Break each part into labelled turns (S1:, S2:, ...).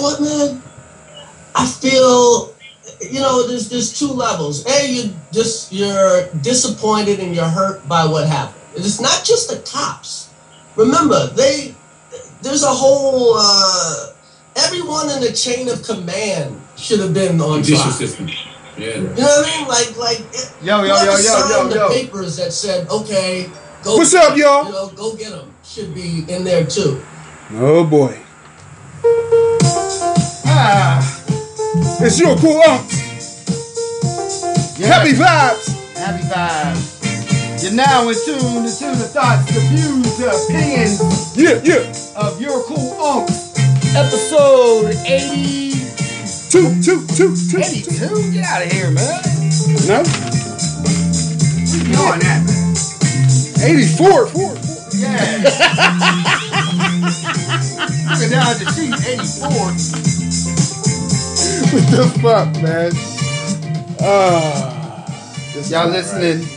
S1: know what, man? I feel, you know, there's there's two levels. A, you just you're disappointed and you're hurt by what happened. It's not just the cops. Remember, they there's a whole uh, everyone in the chain of command should have been on
S2: Judicial
S1: trial.
S2: system. Yeah.
S1: You know what I mean? Like, like it,
S3: Yo, yo, yo,
S1: whoever
S3: yo,
S1: signed
S3: yo, yo.
S1: the papers that said, "Okay, go."
S4: What's up, y'all?
S1: You know, go get them. Should be in there too.
S4: Oh boy.
S3: Ah,
S4: It's your cool unks.
S3: yeah.
S4: Happy vibes.
S3: Happy vibes. You're now in tune to the thoughts, the views, the opinions
S4: Yeah, yeah.
S3: of your cool unks. Episode 80.
S4: Two, two, two, two.
S3: 82? Get out of here, man.
S4: No?
S3: You on that, man.
S4: 84. Four.
S3: Yeah. Looking down at the sheet, 84.
S4: What the fuck, man? Ah. this
S3: Y'all listening?
S4: right.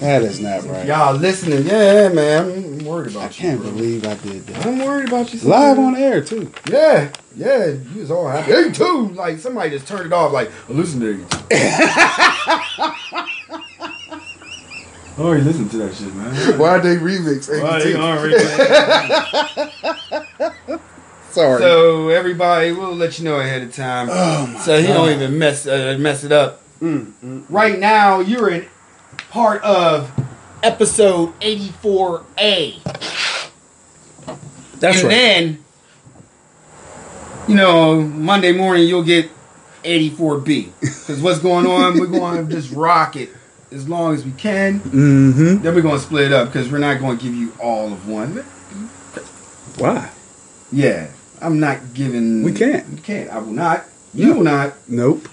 S4: That is not right.
S3: Y'all listening? Yeah, man. I'm worried
S4: I
S3: about you.
S4: I can't
S3: bro.
S4: believe I did that.
S3: I'm worried about you.
S4: Live
S3: son.
S4: on air, too.
S3: Yeah, yeah, you was all happy. Hey, too. Like somebody just turned it off. Like, listen to you. I already listened to that shit, man.
S4: Why are they remix 82? Sorry.
S3: So everybody, we'll let you know ahead of time.
S4: oh,
S3: so he
S4: God.
S3: don't even mess uh, mess it up.
S4: Mm, mm.
S3: Right now, you're in part of episode 84A.
S4: That's
S3: and
S4: right.
S3: then, you know, Monday morning you'll get 84B. Because what's going on, we're going to just rock it as long as we can.
S4: Mm-hmm.
S3: Then we're going to split it up because we're not going to give you all of one.
S4: Why?
S3: Yeah, I'm not giving.
S4: We can't.
S3: We can't. I will not. You will not.
S4: Nope.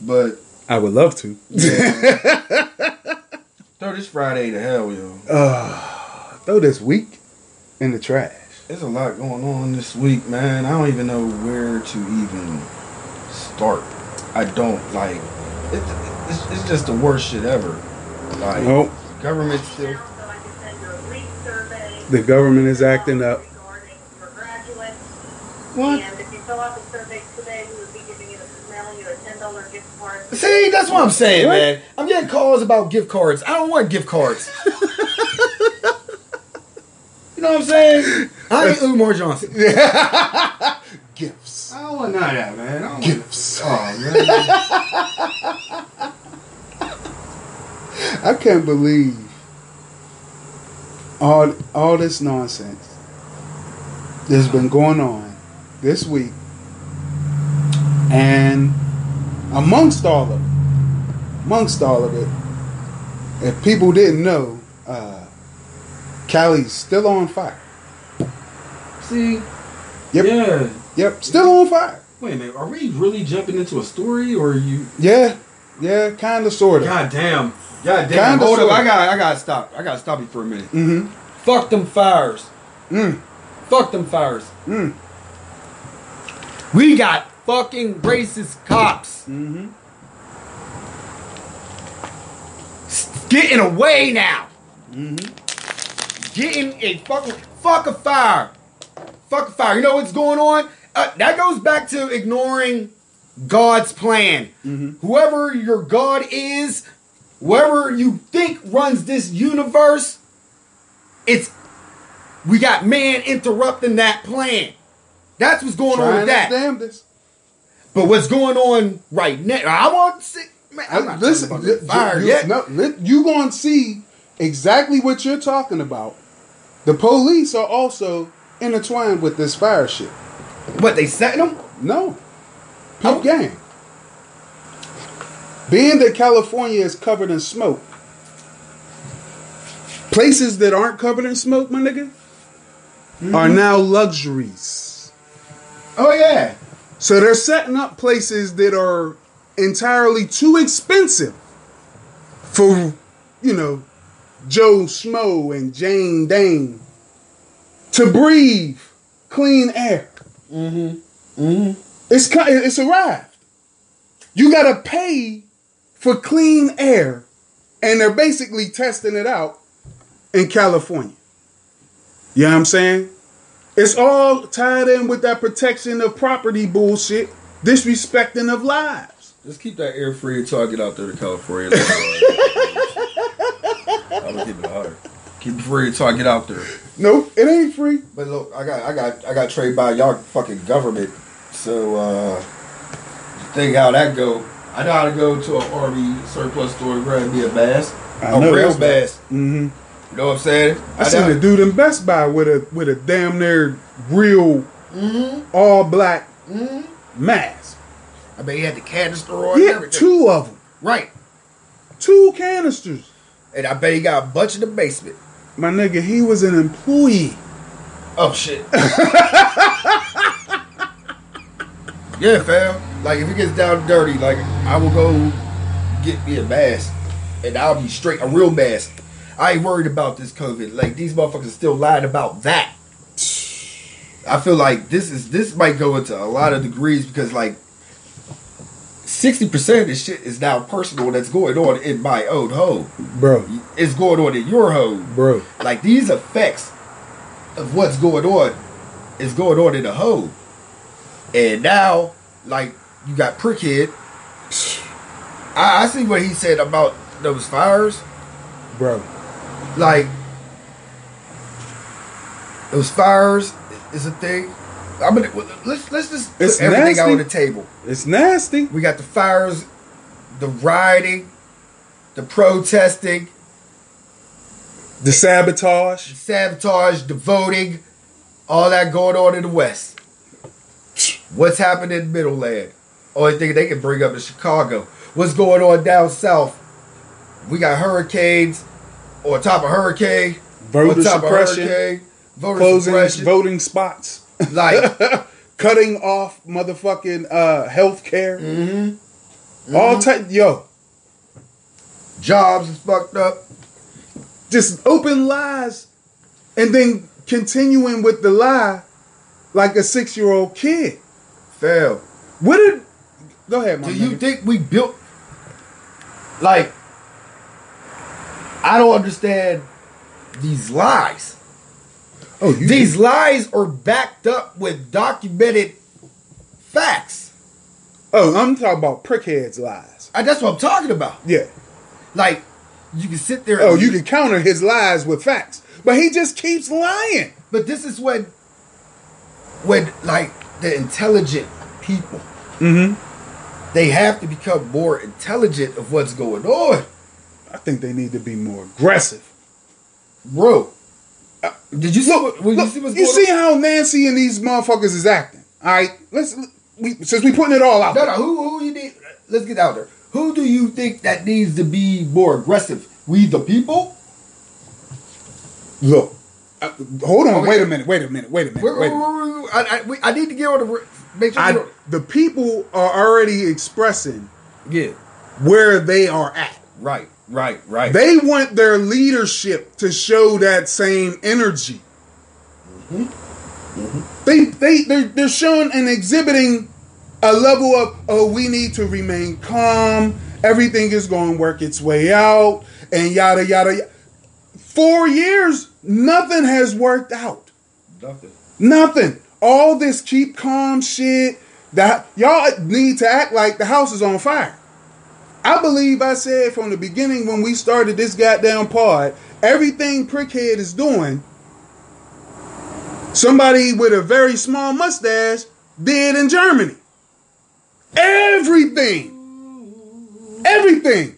S3: But
S4: I would love to.
S3: throw this Friday to hell, yo.
S4: Uh, throw this week in the trash.
S3: There's a lot going on this week, man. I don't even know where to even start. I don't like. It, it's, it's just the worst shit ever. Like
S4: Nope.
S3: government still.
S4: The government is acting up.
S3: What?
S5: And if you fill out the survey today, we would be giving you, mailing you a ten dollar gift card.
S3: See, that's what I'm saying,
S4: What?
S3: man. I'm getting calls about gift cards. I don't want gift cards. you know what I'm saying? I ain't Umar Johnson.
S4: Gifts.
S3: I don't want none of that, man. I don't
S4: Gifts.
S3: Want, oh man.
S4: I can't believe all all this nonsense that's been going on this week, and amongst all of it, amongst all of it, if people didn't know, uh, Cali's still on fire.
S2: See?
S4: Yep.
S2: Yeah.
S4: Yep, still on fire.
S2: Wait a minute. Are we really jumping into a story or you.
S4: Yeah, yeah, kind of, sort of.
S3: God damn. God damn.
S4: Kinda
S3: Hold
S4: sorta.
S3: I got I gotta stop. I gotta stop you for a minute.
S4: Mm-hmm.
S3: Fuck them fires.
S4: Mm.
S3: Fuck them fires.
S4: Mm.
S3: We got fucking racist cops
S4: Mm-hmm.
S3: getting away now.
S4: Mm-hmm.
S3: Getting a fucking fuck a fire. Fuck a fire. You know what's going on? Uh, that goes back to ignoring God's plan.
S4: Mm-hmm.
S3: Whoever your God is, whoever you think runs this universe, it's we got man interrupting that plan. That's what's going on with that.
S4: his damnedest.
S3: But what's going on right now? I want to see. Man, I'm not
S4: Listen,
S3: about the fire
S4: you,
S3: yet.
S4: No, you going to see exactly what you're talking about. The police are also intertwined with this fire shit.
S3: What they setting them?
S4: No,
S3: Oh.
S4: peep game. Being that California is covered in smoke, places that aren't covered in smoke, my nigga, are mm-hmm. now luxuries.
S3: Oh yeah.
S4: So they're setting up places that are entirely too expensive for, you know, Joe Schmo and Jane Dane to breathe clean air.
S3: Mm-hmm. Mm-hmm.
S4: It's it's arrived. You gotta pay for clean air, and they're basically testing it out in California. You know what I'm saying? It- It's all tied in with that protection of property bullshit, disrespecting of lives.
S3: Just keep that air free until I get out there to California. I'm gonna keep it hard. Keep it free until I get out there.
S4: No, it ain't free.
S3: But look, I got, I got, I got traded by y'all fucking government. So uh think how that go. I know how to go to an army surplus store and grab me a bass,
S4: I
S3: a real
S4: right.
S3: bass.
S4: Mm-hmm.
S3: You know what I'm saying?
S4: I seen
S3: know-
S4: a dude in Best Buy with a with a damn near real mm-hmm. all black mm-hmm. mask.
S3: I bet he had the canister on. and
S4: Yeah, two of them,
S3: Right.
S4: two canisters.
S3: And I bet he got a bunch in the basement.
S4: My nigga, he was an employee.
S3: Oh shit. yeah, fam. Like if it gets down dirty, like I will go get me a mask, and I'll be straight, a real mask. I ain't worried about this COVID. Like these motherfuckers still lying about that. I feel like this is this might go into a lot of degrees because like sixty percent of this shit is now personal that's going on in my own home.
S4: Bro,
S3: It's going on in your home
S4: bro.
S3: like these effects of what's going on is going on in the home. And now, like, you got Prickhead. I, I see what he said about those fires.
S4: Bro.
S3: Like, those fires is a thing. I mean, let's let's just put
S4: It's
S3: everything out on the table.
S4: It's nasty.
S3: We got the fires, the rioting, the protesting,
S4: The sabotage.
S3: the sabotage, the voting, all that going on in the West. What's happening in Middleland? Only thing they can bring up is Chicago. What's going on down south? We got hurricanes on top of hurricane.
S4: Voter
S3: top
S4: suppression.
S3: Of hurricane, voter
S4: Closing
S3: suppression.
S4: voting spots.
S3: Like,
S4: Cutting off motherfucking uh health care.
S3: mm-hmm.
S4: All type yo.
S3: jobs is fucked up.
S4: Just open lies and then continuing with the lie like a six year old kid.
S3: Fail.
S4: What did go ahead, my
S3: Do you think we built like I don't understand these lies.
S4: Oh, you
S3: These lies are backed up with documented facts.
S4: Oh, I'm talking about prickheads lies.
S3: And that's what I'm talking about.
S4: Yeah.
S3: Like, you can sit there.
S4: Oh,
S3: and-
S4: you can counter his lies with facts. But he just keeps lying.
S3: But this is when, when like the intelligent people,
S4: Mm-hmm.
S3: they have to become more intelligent of what's going on,
S4: I think they need to be more aggressive.
S3: bro. Did you see?
S4: Look,
S3: what,
S4: look,
S3: you see what's
S4: you see how Nancy and these motherfuckers is acting. All right, let's we since we putting it all out.
S3: No, no. Who, who you need? Let's get out there. Who do you think that needs to be more aggressive? We the people?
S4: Look, uh, hold on.
S3: Okay.
S4: Wait a minute. Wait a minute. Wait a minute. Wait a
S3: where-
S4: minute.
S3: I, I, I need to get on the make sure.
S4: I, the people are already expressing
S3: yeah.
S4: where they are at.
S3: Right. Right. Right.
S4: They want their leadership to show that same energy. Mm-hmm. Mm-hmm. They they they're, they're showing and exhibiting a level of oh we need to remain calm. Everything is going to work its way out and yada yada. yada. Four years, nothing has worked out.
S3: Nothing.
S4: Nothing. All this keep calm shit. That y'all need to act like the house is on fire. I believe I said from the beginning when we started this goddamn pod, everything Prickhead is doing, somebody with a very small mustache did in Germany. Everything. Everything.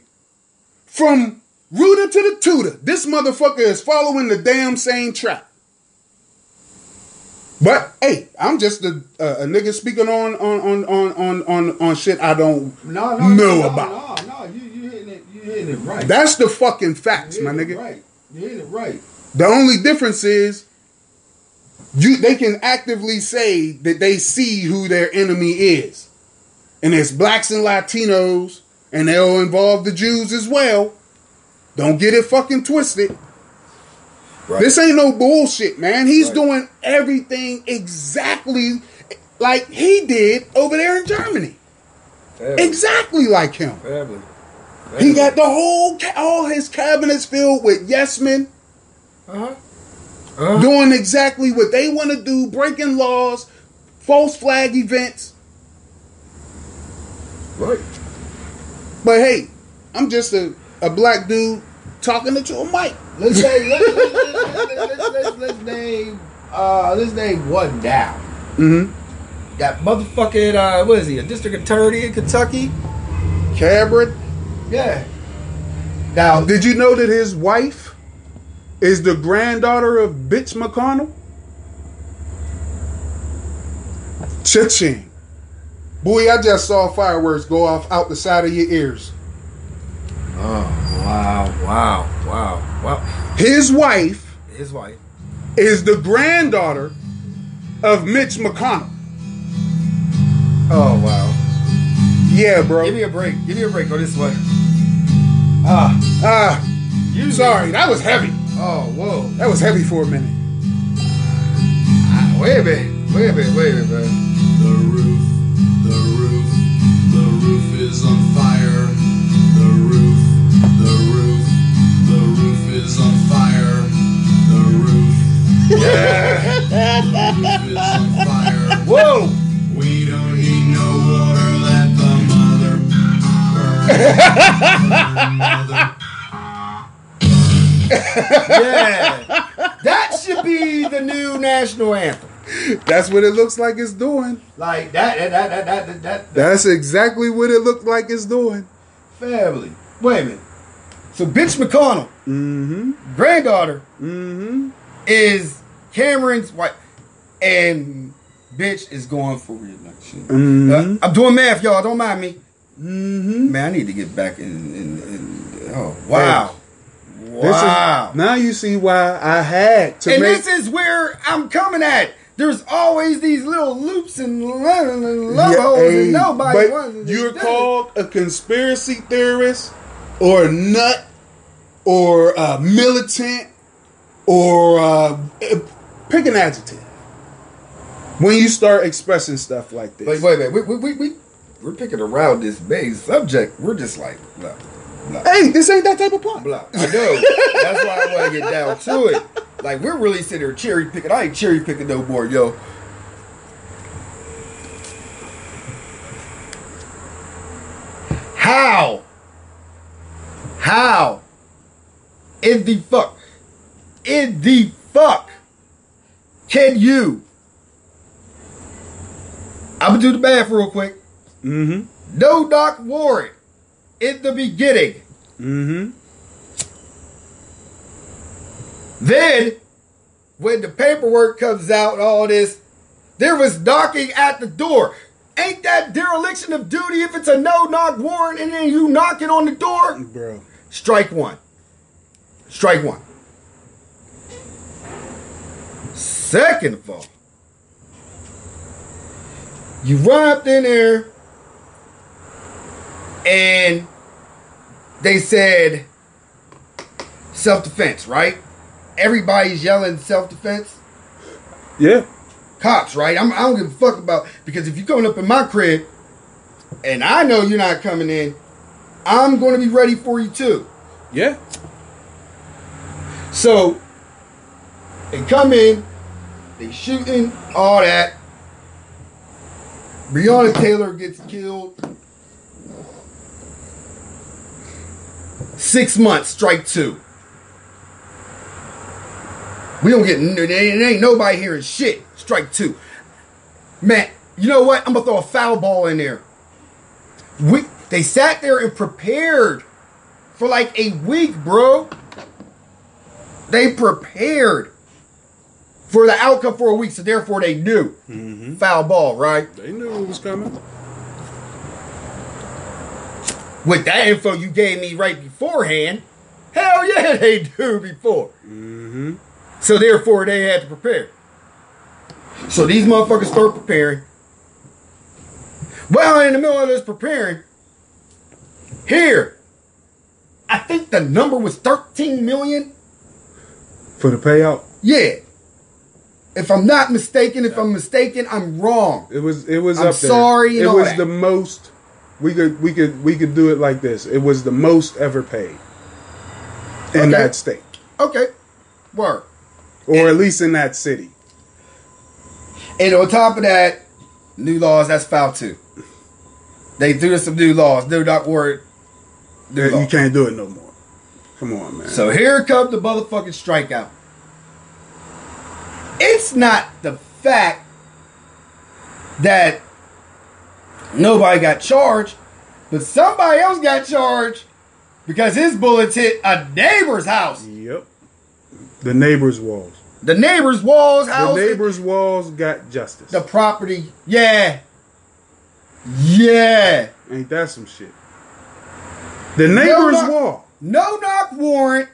S4: From rooter to the tutor, this motherfucker is following the damn same track. But hey, I'm just a, a, a nigga speaking on on on on on on, on shit I don't
S2: No,
S4: know
S2: no,
S4: about.
S2: No, no, you you hitting it, you hitting it right.
S4: That's the fucking facts, my nigga.
S2: Right, you hitting it right.
S4: The only difference is you they can actively say that they see who their enemy is. And it's blacks and Latinos, and they'll involve the Jews as well. Don't get it fucking twisted.
S3: Right.
S4: This ain't no bullshit, man. He's
S3: Right.
S4: doing everything exactly like he did over there in Germany.
S3: Family.
S4: Exactly like him.
S3: Family.
S4: He got the whole ca- all his cabinets filled with yes men.
S3: Uh huh. Uh.
S4: doing exactly what they want to do, breaking laws, false flag events.
S3: Right.
S4: But hey, I'm just a, a black dude talking into a mic.
S3: Let's say let's, let's, let's, let's, name uh let's name one down.
S4: Mm-hmm.
S3: That motherfucking uh what is he, a district attorney in Kentucky?
S4: Cameron,
S3: Yeah. Now
S4: did you know that his wife is the granddaughter of Bitch McConnell? Cha-ching. Boy, I just saw fireworks go off out the side of your ears.
S3: Oh wow, wow, wow, wow.
S4: His wife
S3: His wife.
S4: is the granddaughter of Mitch McConnell.
S3: Oh wow.
S4: Yeah, bro.
S3: Give me a break. Give me a break. Go this way. Ah.
S4: Ah,
S3: You
S4: sorry, that was heavy.
S3: Oh, whoa.
S4: That was heavy for a minute.
S3: Ah, Wait a minute. Wait a minute. Wait a minute, man.
S6: The roof, the roof, the roof is on fire. Is on fire. The roof,
S3: Yeah.
S6: the roof is on fire.
S3: Whoa.
S6: We don't need no water, let the mother burn.
S3: Yeah. that should be the new national anthem.
S4: That's what it looks like it's doing.
S3: Like that. That. That. That. That. that, that
S4: That's exactly what it looked like it's doing.
S3: family. Wait a minute. So, bitch McConnell,
S4: Mm-hmm.
S3: granddaughter,
S4: Mm-hmm.
S3: is Cameron's wife, and bitch is going for reelection.
S4: Mhm.
S3: Uh, I'm doing math, y'all. Don't mind me.
S4: Mm-hmm.
S3: Man, I need to get back in. in, in oh, wow. Wow.
S4: is, now you see why I had to
S3: and
S4: make.
S3: this is where I'm coming at. There's always these little loops and love
S4: Yeah,
S3: holes,
S4: hey,
S3: and nobody
S4: but
S3: wants to
S4: You're called a conspiracy theorist, or a nut, or a militant, or uh, pick an adjective. When you start expressing stuff like this,
S3: Wait, wait, wait. We, we, we, we, we're picking around this main subject. We're just like, blah, blah,
S4: hey, this ain't that type of part.
S3: blah. I know. That's why I want to get down to it. Like, we're really sitting here cherry picking. I ain't cherry picking no more, yo. How? How? In the fuck? In the fuck? Can you? I'm gonna do the math real quick.
S4: Mm-hmm.
S3: No knock warrant in the beginning.
S4: Mm-hmm.
S3: Then, when the paperwork comes out all this, there was knocking at the door. Ain't that dereliction of duty if it's a no knock warrant and then you knocking on the door?
S4: Bro.
S3: Strike one. Strike one. Second of all, you run up in there and they said self defense, right? Everybody's yelling self defense.
S4: Yeah.
S3: Cops, right? I'm, I don't give a fuck about because if you're coming up in my crib and I know you're not coming in, I'm going to be ready for you too.
S4: Yeah.
S3: So they come in, they shooting, all that. Breonna Taylor gets killed. Six months, strike two. We don't get, it ain't nobody hearing shit. Strike two. Man, you know what? I'm gonna throw a foul ball in there. We, they sat there and prepared for like a week, bro. They prepared for the outcome for a week, so therefore they knew. Foul ball, right?
S4: They knew it was coming.
S3: With that info you gave me right beforehand, hell yeah, they knew before.
S4: Mm-hmm.
S3: So therefore they had to prepare. So these motherfuckers start preparing. Well, in the middle of this preparing, here, I think the number was 13 million.
S4: For the payout.
S3: Yeah. If I'm not mistaken, if I'm mistaken, I'm wrong.
S4: It was it was
S3: I'm
S4: up there.
S3: sorry and
S4: It was
S3: that.
S4: the most we could we could we could do it like this. It was the most ever paid in
S3: Okay.
S4: that state.
S3: Okay. Word.
S4: or at least in that city.
S3: And on top of that, new laws, that's foul too. They threw us some new laws. New doc word.
S4: That you can't do it no more. Come on, man.
S3: So here comes the motherfucking strikeout. It's not the fact that nobody got charged, but somebody else got charged because his bullets hit a neighbor's house.
S4: yep. The neighbor's walls.
S3: The neighbor's walls,
S4: The neighbor's walls got justice.
S3: the property. Yeah. Yeah.
S4: Ain't that some shit? The neighbor's
S3: no.
S4: wall.
S3: No knock warrant.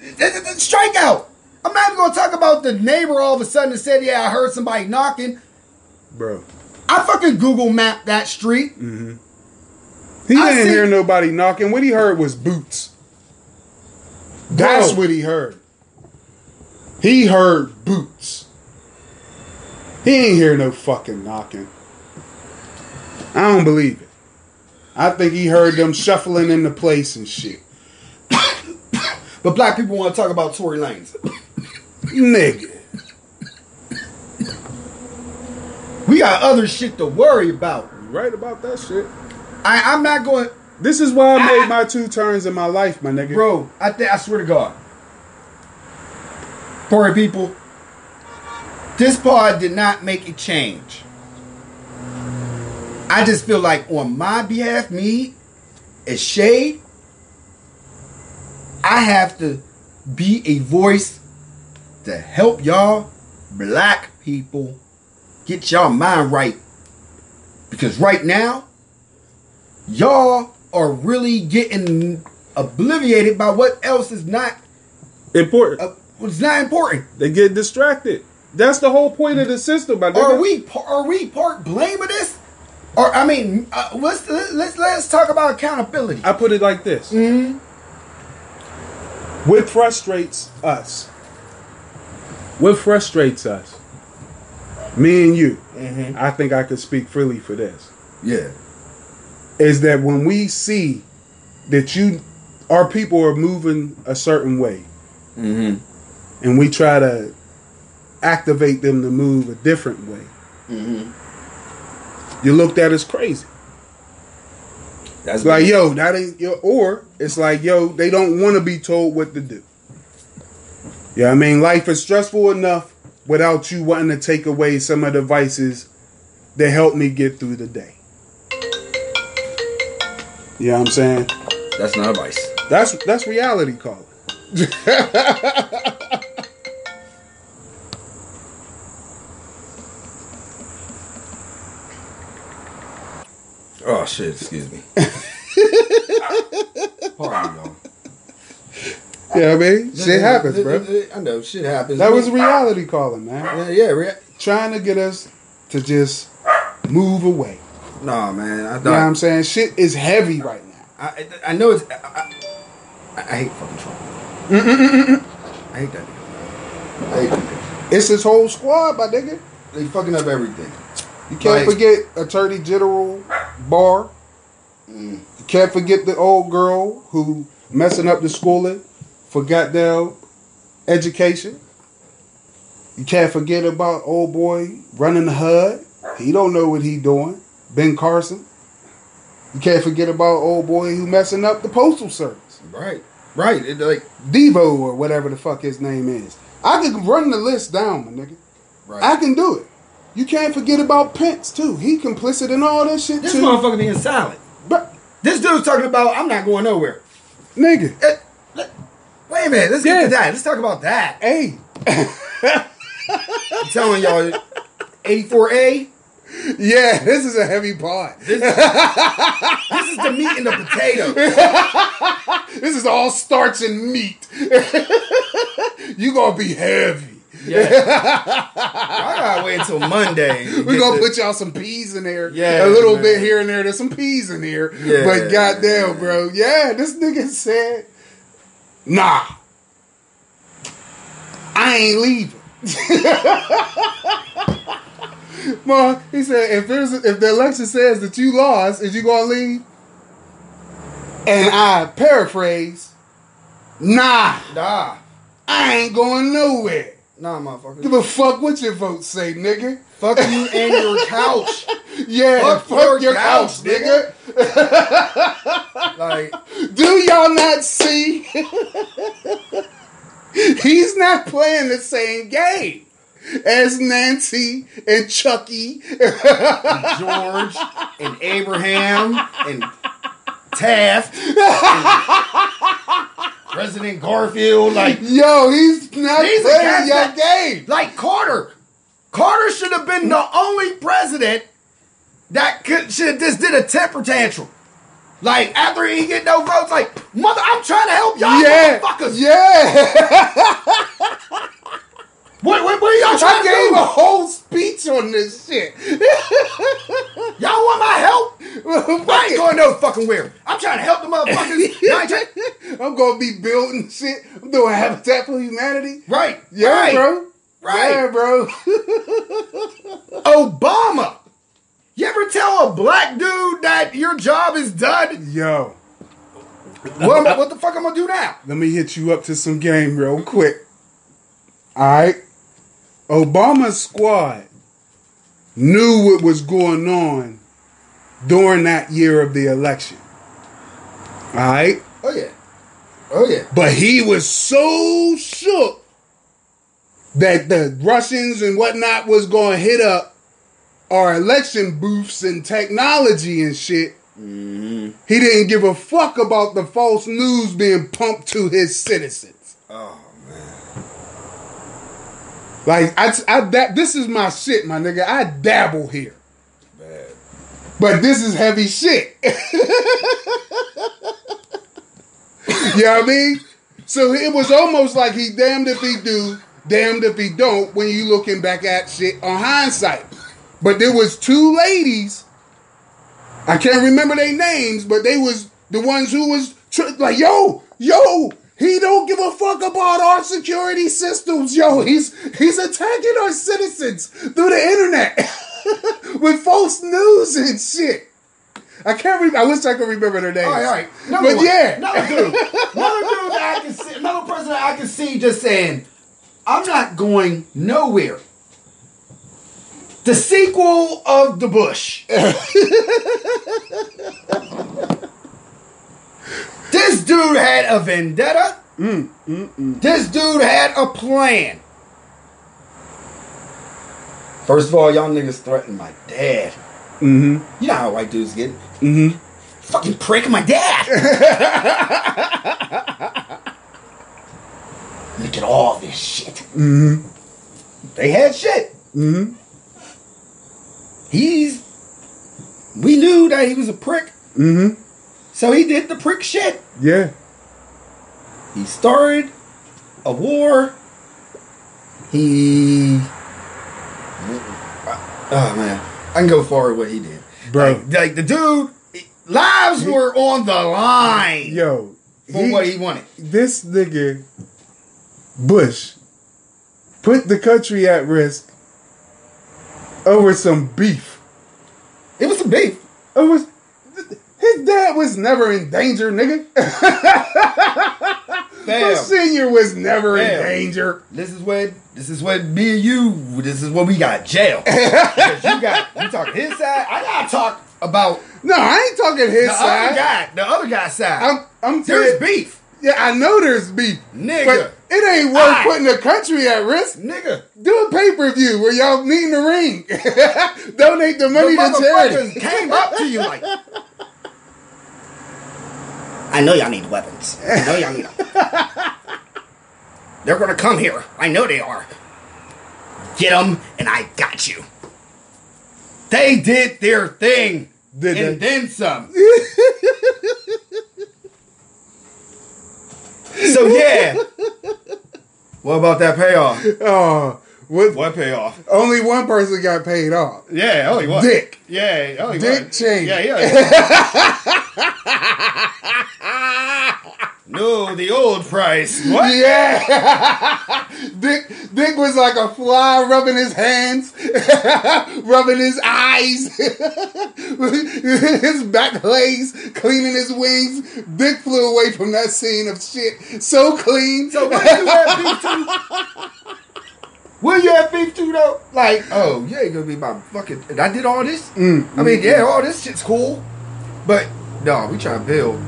S3: Strikeout. I'm not even going to talk about the neighbor all of a sudden that said, yeah, I heard somebody knocking.
S4: Bro.
S3: I fucking Google mapped that street. Mm-hmm.
S4: He
S3: I
S4: didn't
S3: see-
S4: hear nobody knocking. What he heard was boots. That's
S3: Bro.
S4: what he heard. He heard boots. He ain't hear no fucking knocking. I don't believe it. I think he heard them shuffling into place and shit.
S3: But black people want to talk about Tory Lanez.
S4: Nigga.
S3: We got other shit to worry about.
S4: You right about that shit.
S3: I, I'm not going,
S4: This is why I made my two turns in my life, my nigga.
S3: bro. I think I swear to God, Tory people, this pod did not make a change. I just feel like on my behalf, me as Shade, I have to be a voice to help y'all black people get y'all mind right. Because right now, y'all are really getting obliviated by what else is not
S4: Important.
S3: uh, what's not important.
S4: They get distracted. That's the whole point of the system, my nigga.
S3: Are we are we part blame of this? Or I mean, uh, let's let's let's talk about accountability.
S4: I put it like this.
S3: Mm-hmm.
S4: What frustrates us? What frustrates us? Me and you.
S3: Mm-hmm.
S4: I think I could speak freely for this.
S3: Yeah,
S4: Is that when we see that you, our people are moving a certain way,
S3: mm-hmm.
S4: and we try to activate them to move a different way,
S3: Mm-hmm.
S4: You looked at as crazy.
S3: that's
S4: like, yo, that ain't your, or it's like, yo, they don't want to be told what to do. Yeah, I mean, life is stressful enough without you wanting to take away some of the vices that help me get through the day. You know what I'm saying?
S3: that's not advice.
S4: That's that's reality calling.
S3: Oh shit! Excuse me. Pardon y'all.
S4: Yeah, I mean, shit happens, bro.
S3: I know shit happens.
S4: That was reality calling, man.
S3: yeah, yeah. Rea-
S4: Trying to get us to just move away.
S3: nah, man. I
S4: You know what I'm saying? Shit is heavy right now.
S3: I, I know it's. I, I, I hate fucking Trump. I hate that nigga. I hate that nigga.
S4: It's his whole squad, my nigga.
S3: They fucking up everything.
S4: You can't
S3: Like-
S4: forget Attorney General Barr.
S3: Mm.
S4: You can't forget the old girl who messing up the schooling for goddamn education. You can't forget about old boy running the HUD. He don't know what he doing. Ben Carson. You can't forget about old boy who messing up the postal service.
S3: Right. Right. It, like.
S4: Devo or whatever the fuck his name is. I could run the list down, my nigga.
S3: Right.
S4: I can do it. You can't forget about Pence too. He complicit in all that shit
S3: this
S4: too.
S3: This motherfucker being silent.
S4: But
S3: This dude's talking about I'm not going nowhere.
S4: nigga,
S3: Eh, let- wait a minute. Let's get
S4: Yeah.
S3: to that. Let's talk about that.
S4: hey,
S3: I'm telling y'all, 84A.
S4: yeah, this is a heavy part.
S3: This, this is the meat and the potato.
S4: This is all starch and meat. you gonna be heavy.
S3: Yeah. I gotta wait until Monday.
S4: We
S3: get
S4: gonna
S3: the-
S4: put y'all some peas in there.
S3: Yeah,
S4: a little
S3: man.
S4: bit here and there. There's some peas in here.
S3: Yeah.
S4: but goddamn, bro, yeah, this nigga said, "Nah, I ain't leaving." Ma, he said, "If there's if the election says that you lost, is you gonna leave?" And I paraphrase, "Nah,
S3: Nah.
S4: I ain't going nowhere.
S3: Nah, motherfucker.
S4: Give a fuck what your vote say, nigga.
S3: Fuck you and your couch.
S4: Yeah,
S3: Fuck
S4: fuck,
S3: your
S4: your,
S3: couch,
S4: couch, nigga.
S3: Like,
S4: Do y'all not see? He's not playing the same game as Nancy and Chucky.
S3: and George and Abraham and Taft and President Garfield. Like,
S4: Yo, he's not
S3: are
S4: playing your
S3: that-
S4: game.
S3: like Carter. Carter should have been the only president that could should just did a temper tantrum. Like after he get no votes, like mother, I'm trying to help y'all
S4: Yeah,
S3: motherfuckers.
S4: yeah.
S3: What, what, what are y'all
S4: I
S3: trying to
S4: gave
S3: do?
S4: a whole speech on this shit.
S3: Y'all want my help? I ain't going no fucking where. I'm trying to help the motherfuckers. Y'all ain't trying-
S4: I'm gonna be building shit. I'm doing Habitat for Humanity.
S3: right,
S4: Yeah,
S3: right,
S4: bro.
S3: right.
S4: Yeah, bro.
S3: Obama. You ever tell a black dude that your job is done?
S4: Yo,
S3: What, I- what the fuck am I'm gonna do now?
S4: let me hit you up to some game real quick. All right. Obama's squad knew what was going on during that year of the election. All right.
S3: Oh yeah, oh yeah.
S4: But he was so shook that the Russians and whatnot was going to hit up our election booths and technology and shit. Mm-hmm. He didn't give a fuck about the false news being pumped to his citizens.
S3: Oh
S4: Like I, I that this is my shit, my nigga. I dabble here, but this is heavy shit. you know what I mean? So it was almost like he damned if he do, damned if he don't. When you looking back at shit on hindsight, but there was two ladies. I can't remember their names, but they was the ones who was like, yo, yo, he don't give a fuck about our security systems, yo. He's he's attacking our citizens through the internet with false news and shit. I can't. Re- I wish I could remember their names.
S3: All right, all right. Another
S4: but
S3: one.
S4: yeah,
S3: Another dude. Another dude that I can see, another person that I can see just saying, I'm not going nowhere. The sequel of The Bush. this dude had a vendetta. This dude had a plan. First of all, y'all niggas threatened my dad.
S4: Mm-hmm.
S3: You know how white dudes get.
S4: Mm-hmm.
S3: Fucking prank my dad. Look at all this shit.
S4: Mm-hmm.
S3: They had shit.
S4: Mm-hmm.
S3: He's. We knew that he was a prick,
S4: Mm-hmm.
S3: So he did the prick shit.
S4: Yeah.
S3: He started a war. He. Uh, oh man, I can go far with what he did,
S4: Bro.
S3: Like, like the dude, lives were on the line
S4: Yo.
S3: for what he wanted.
S4: this nigga Bush put the country at risk over some beef.
S3: It was some beef.
S4: Over his dad was never in danger, nigga.
S3: Fam.
S4: senior was never in danger.
S3: This is what this is what me and you. This is what we got jail. because you got you talk his side. I gotta talk about
S4: No, I ain't talking his
S3: the other
S4: side.
S3: guy. The other guy's side.
S4: I'm I'm
S3: There's
S4: saying,
S3: beef,
S4: yeah, I know there's beef,
S3: nigga.
S4: but it ain't worth
S3: Aye.
S4: putting the country at risk.
S3: nigga.
S4: Do a pay per view where y'all meet in the ring. Donate the
S3: The
S4: money to charity.
S3: came up to you like. I know y'all need weapons. I know y'all need them. They're gonna come here. I know they are. Get them, and I got you. They did their thing,
S4: Did
S3: and
S4: they?
S3: then some. so yeah. What about that payoff?
S4: Oh, what?
S3: What payoff?
S4: Only one person got paid off.
S3: Yeah, only one.
S4: Dick.
S3: Yeah, only
S4: Dick
S3: one.
S4: Cheney.
S3: Yeah, yeah. no, the old price. What?
S4: Yeah. Dick Dick was like a fly rubbing his hands, rubbing his eyes, his back legs, cleaning his wings. Dick flew away from that scene of shit. So clean.
S3: So what you have? Will you have beef too though? Like, oh, you ain't gonna be my fucking. and I did all this.
S4: Mm,
S3: I mean, yeah, all this shit's cool, but no, we trying to build.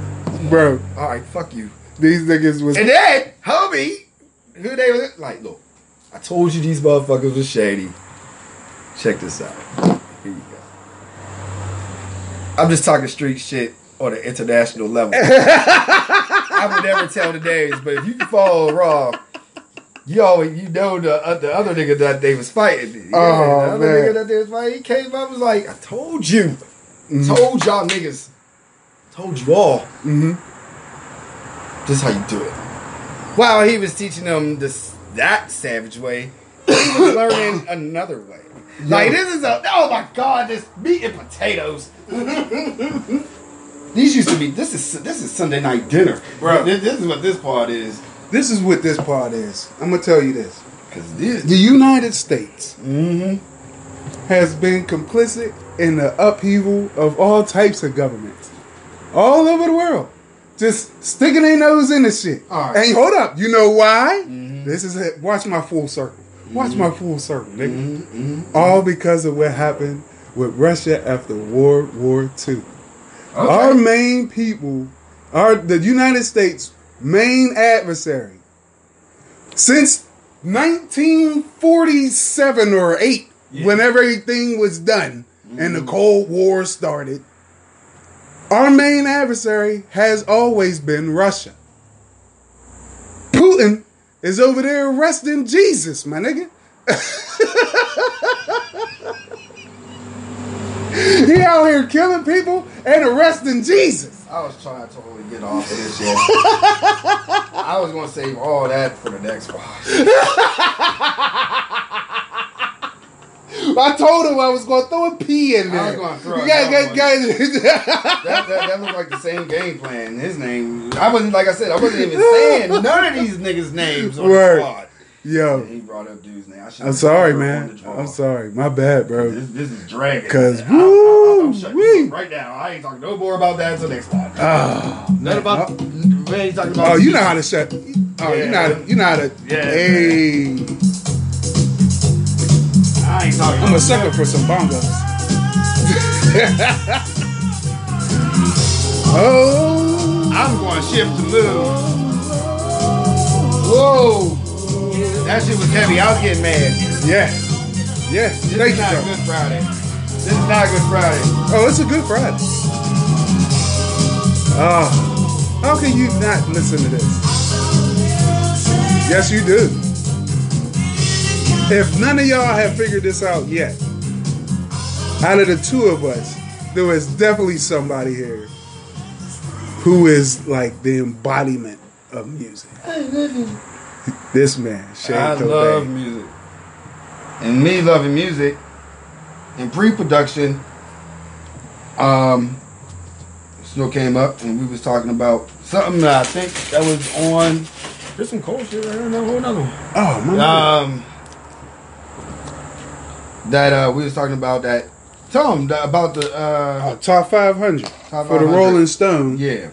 S4: bro,
S3: All right, fuck you.
S4: these niggas was.
S3: And then, homie, who they was like, look, I told you these motherfuckers was shady. Check this out. Here you go. I'm just talking street shit on an international level. I would never tell the names, but if you can follow Raw, you always you know the uh, the other nigga that they was fighting. Yeah,
S4: Oh,
S3: the other
S4: man.
S3: nigga that they was fighting, he came up and was like, I told you, told y'all niggas, told you all.
S4: Mhm.
S3: This is how you do it. While he was teaching them this that savage way, he was learning another way. Like this is a oh my god, this meat and potatoes. These used to be this is this is Sunday night dinner,
S4: Bro.
S3: This, this is what this part is.
S4: This is what this part is. I'm gonna tell you this.
S3: Cause this,
S4: The United States
S3: mm-hmm.
S4: has been complicit in the upheaval of all types of governments all over the world. Just sticking their nose in the shit.
S3: All right.
S4: And hold up, you know why?
S3: Mhm.
S4: This is it. Watch my full circle. Watch my full circle, nigga.
S3: Mm-hmm.
S4: All because of what happened with Russia after World War II. Our main people, our the United States' main adversary, since 1947 or 8, when everything was done and the mm. Cold War started, our main adversary has always been Russia. Putin is over there arresting Jesus, my nigga. he out here killing people and arresting Jesus.
S3: I was trying to totally get off of this shit. I was gonna save all that for the next part.
S4: I told him I was gonna throw a pee in there.
S3: I was gonna throw
S4: You
S3: it
S4: gotta
S3: down
S4: get, get,
S3: That, that, that looked like the same game plan. His name, I wasn't like I said, I wasn't even saying none of these niggas' names on
S4: Word.
S3: the spot.
S4: Yo,
S3: He brought up dude's name. I
S4: I'm sorry,
S3: put her on
S4: man. I'm sorry. My bad, bro.
S3: This, this is dragging.
S4: 'Cause
S3: I- I- I- I'm shutting
S4: woo-wee.
S3: you right now. I ain't talking no more about that until next time.
S4: Oh,
S3: None about. Oh. We ain't talking about.
S4: oh, you know how to shut. Oh, you know how to. You know how to.
S3: Yeah.
S4: Hey,
S3: I ain't talking.
S4: I'm a sucker for some bongos. oh,
S3: I'm going to shift the move. Whoa. That shit was heavy. I was getting mad.
S4: yeah, yeah.
S3: This
S4: Thank
S3: is
S4: you,
S3: not
S4: sir.
S3: Good Friday. This is not a Good Friday.
S4: Oh, it's a good Friday. Oh, how can you not listen to this? Yes, you do. If none of y'all have figured this out yet, out of the two of us, there is definitely somebody here who is like the embodiment of music. This man, Shane
S3: I
S4: Cobain.
S3: love music. And me loving music in pre-production, um, still came up and we was talking about something that I think that was on. There's some cold shit right here. No, another one.
S4: Oh my
S3: Um, that uh, we was talking about that. Tell them that, about the uh,
S4: Uh, top 500
S3: Top
S4: for the Rolling Stone.
S3: yeah.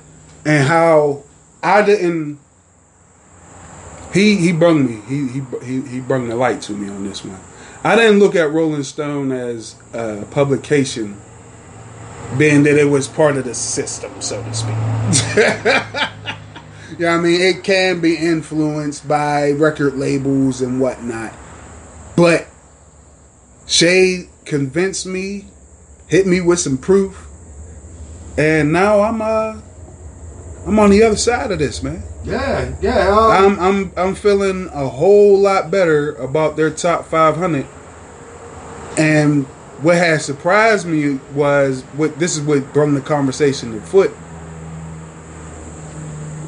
S4: and how I didn't. He he brung me. He he he brung the light to me on this one. I didn't look at Rolling Stone as a publication, being that it was part of the system, so to speak. yeah, I mean it can be influenced by record labels and whatnot, but Shay convinced me, hit me with some proof, and now I'm uh I'm on the other side of this, man.
S3: Yeah, yeah. Uh,
S4: I'm I'm I'm feeling a whole lot better about their top 500. And what has surprised me was what this is what brought the conversation to foot.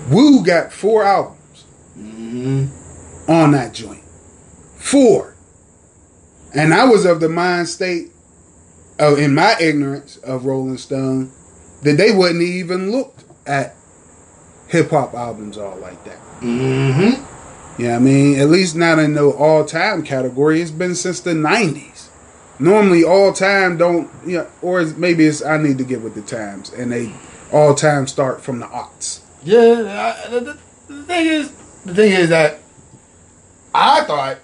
S4: Wu got four albums
S3: mhm.
S4: on that joint. Four. And I was of the mind state, oh, in my ignorance of Rolling Stone, that they wouldn't even looked at hip hop albums all like that.
S3: Mm-hmm.
S4: Yeah, I mean, at least not in the all time category. It's been since the 90s. normally all time don't you know, or maybe it's I need to get with the times and they all time start from the aughts.
S3: Yeah, I, the, the, thing is, the thing is that I thought,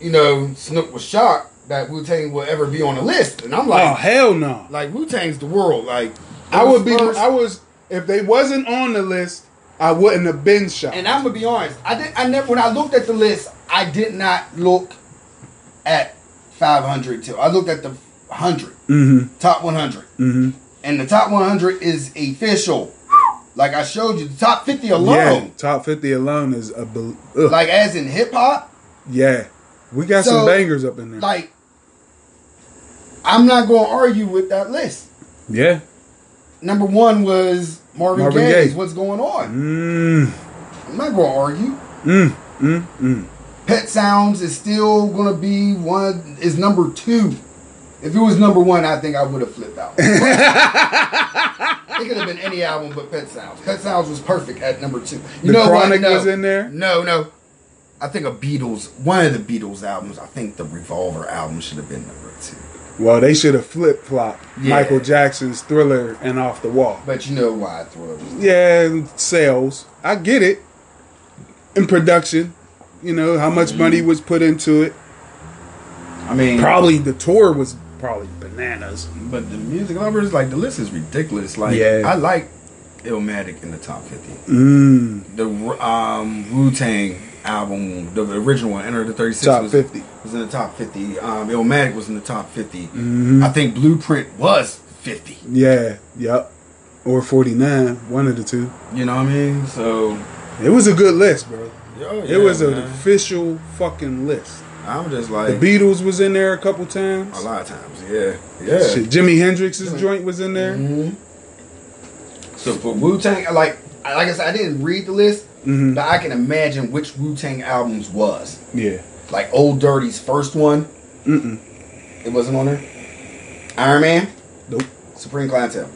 S3: you know, Snook was shocked that Wu Tang would ever be on the list, and I'm like, oh
S4: hell no!
S3: like Wu Tang's the world. Like
S4: I would be.
S3: first-
S4: I was if they wasn't on the list, I wouldn't have been shocked.
S3: And I'm gonna be honest, I did. I never. When I looked at the list, I did not look at 500 too. I looked at the 100
S4: mm-hmm.
S3: top 100,
S4: Mm-hmm.
S3: and the top 100 is official. Like I showed you, the top 50 alone.
S4: Yeah, top fifty alone is a. bel-
S3: Like as in hip hop,
S4: yeah, we got
S3: So,
S4: some bangers up in there.
S3: like I'm not gonna argue with that list.
S4: yeah.
S3: Number one was Marvin,
S4: Marvin
S3: Gaye's
S4: Gaye.
S3: What's Going On.
S4: Mm,
S3: I'm not gonna argue.
S4: mm, mm, mm.
S3: Pet Sounds is still gonna be one is number two. If it was number one, I think I would have flipped out. it could have been any album but Pet Sounds. Pet Sounds was perfect at number two. You
S4: The
S3: know what?
S4: Chronic
S3: No.
S4: was in there?
S3: No, no. I think a Beatles, one of the Beatles albums. I think the Revolver album should have been number two.
S4: Well, they should have flip flopped
S3: Yeah.
S4: Michael Jackson's Thriller and Off the Wall.
S3: But you know why Thriller.
S4: Yeah, sales. I get it. In production, you know how much money was put into it.
S3: I mean,
S4: Probably the tour was probably bananas.
S3: but the music lovers like the list is ridiculous. Like,
S4: Yeah.
S3: I like Illmatic in the top fifty.
S4: Mm,
S3: the um, Wu Tang album, the original one, Enter the 36
S4: top
S3: was,
S4: fifty.
S3: Was in the top 50. Um, Illmatic was in the top 50.
S4: Mhm.
S3: I think Blueprint was 50.
S4: Yeah, yep. Or forty nine, one of the two.
S3: You know what I mean? So,
S4: It was a good list, bro.
S3: oh,
S4: it was an official fucking list.
S3: I'm just like The
S4: Beatles was in there a couple times.
S3: a lot of times, yeah. Yeah.
S4: Shit, Jimi Hendrix's joint was in there.
S3: Mhm. So for Wu Tang, like, like I said, I didn't read the list,
S4: Mhm.
S3: but I can imagine which Wu Tang albums was.
S4: Yeah.
S3: Like Old Dirty's first one,
S4: Mm-mm.
S3: it wasn't on there. Ironman,
S4: Nope.
S3: Supreme Clientele.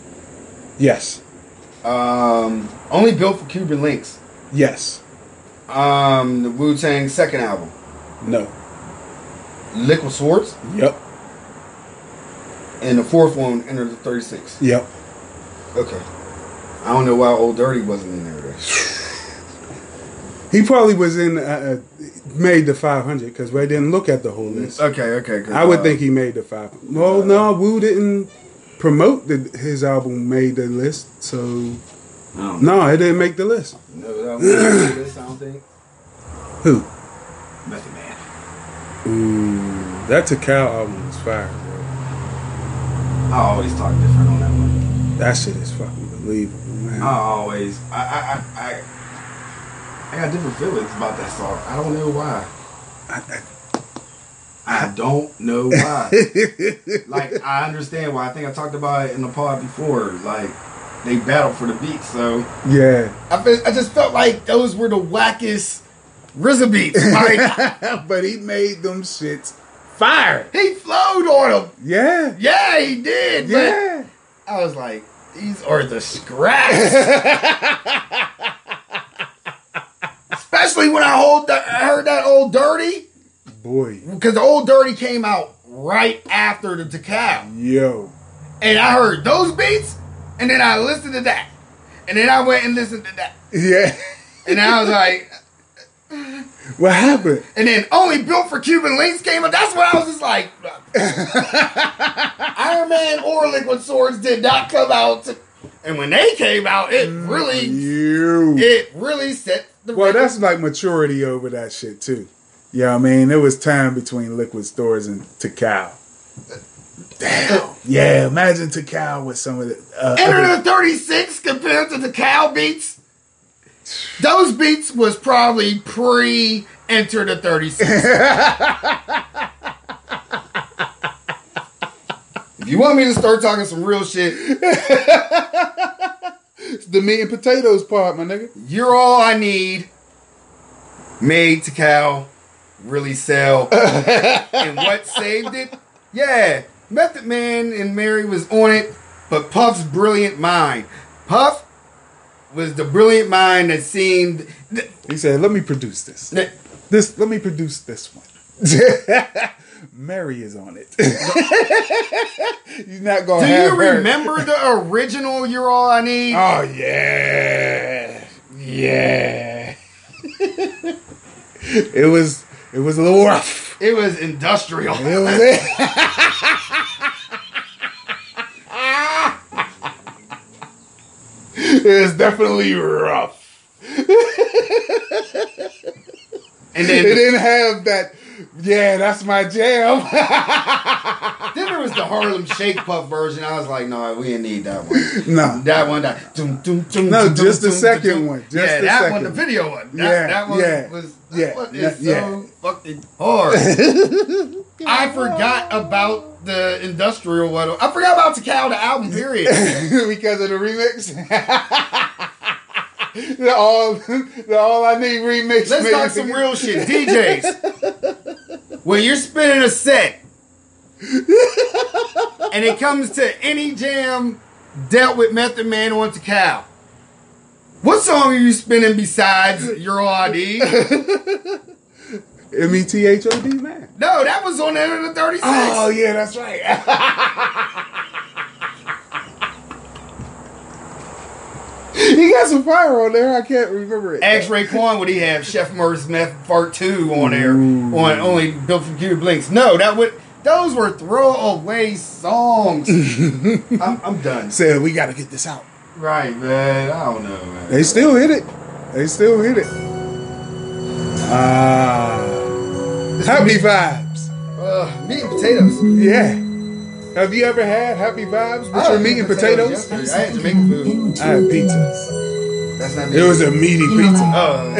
S4: Yes.
S3: Um, only built for Cuban Linx.
S4: Yes.
S3: Um, the Wu Tang second album,
S4: No.
S3: Liquid Swords,
S4: Yep.
S3: and the fourth one, Enter the Thirty Six.
S4: Yep.
S3: Okay, I don't know why Old Dirty wasn't in there. Though.
S4: He probably was in, uh, uh, made the 500 because we didn't look at the whole list.
S3: Okay, okay. 'cause,
S4: I would
S3: uh,
S4: think he made the five. Well, no, Wu didn't promote the, his album made the list, so
S3: I know.
S4: no, it didn't make the list.
S3: No, that was on this, I don't think.
S4: Who?
S3: Method Man.
S4: Ooh, that Tical album was fire, bro.
S3: I always talk different on that one.
S4: That shit is fucking believable, man.
S3: I always, I, I, I, I, I got different feelings about that song. I don't know why.
S4: I- I-
S3: I don't know why. like I understand why. I think I talked about it in the pod before. Like they battled for the beat, so
S4: yeah,
S3: I feel, I just felt like those were the wackest RZA beats. Like
S4: but he made them shits fire.
S3: he flowed on them.
S4: Yeah,
S3: Yeah, he did. but
S4: yeah.
S3: I was like, these are the scraps. Especially when I hold the, I heard that old dirty.
S4: Boy,
S3: Because the old dirty came out right after the Tical.
S4: yo,
S3: And I heard those beats, and then I listened to that. And then I went and listened to that.
S4: yeah.
S3: And I was like,
S4: what happened?
S3: and then only built for Cuban Linx came out. That's when I was just like, Ironman or Liquid Swords did not come out. To, and when they came out, it really,
S4: You.
S3: it really set the
S4: Well,
S3: record.
S4: that's like maturity over that shit too. Yeah, I mean, it was time between Liquid Swords and Tical. Damn. Yeah, imagine Tical with some of the. Uh,
S3: Enter
S4: other-
S3: the 36 compared to the cow beats. Those beats was probably pre Enter the 36. if you want me to start talking some real shit,
S4: the meat and potatoes part, my nigga.
S3: you're all I need. Made to cow, really sell. and what saved it? Yeah, Method Man and Mary was on it, but Puff's brilliant mind. Puff was the brilliant mind that seemed.
S4: He said, "Let me produce this.
S3: that-
S4: This. Let me produce this one." Mary is on it. You're not gonna
S3: Do you
S4: her-
S3: remember the original You're All I Need?
S4: Oh yeah, yeah. it was it was a little rough.
S3: It was industrial.
S4: It was it. it was definitely rough.
S3: And
S4: It
S3: then,
S4: didn't have that. Yeah, that's my jam.
S3: then there was the Harlem Shake Puff version. I was like, no, we didn't need that one.
S4: no,
S3: That one, that. Dum, dum, dum,
S4: No,
S3: dum,
S4: just the
S3: dum,
S4: second
S3: dum.
S4: one, just
S3: yeah,
S4: the
S3: that
S4: second
S3: one, the video one. That,
S4: Yeah,
S3: that one
S4: yeah,
S3: was. That
S4: yeah,
S3: one is
S4: yeah.
S3: so fucking hard. I forgot about the industrial one. I forgot about Tical the album. Period.
S4: because of the remix. the all, the all I need remix.
S3: Let's talk some real shit. DJs, when you're spinning a set and it comes to any jam dealt with Method Man on cow. what song are you spinning besides Your All
S4: M E T H O D man.
S3: No, that was on the end of the 36.
S4: Oh yeah, that's right. he got some fire on there. I can't remember it.
S3: X Ray Quan, would he have Chef Merce Meth Part 2 on there?
S4: Ooh.
S3: On only built from Cuban Blinks. No, that would those were throwaway songs. I'm, I'm done.
S4: Said we got to get this out.
S3: Right, man. I don't know, man.
S4: They still hit it. They still hit it. Ah, happy vibes.
S3: Uh, meat and potatoes.
S4: Yeah. Have you ever had happy vibes with your meat and potatoes?
S3: yesterday. I had Jamaican food.
S4: I had pizza.
S3: That's not me.
S4: It was a meaty pizza.
S3: Oh.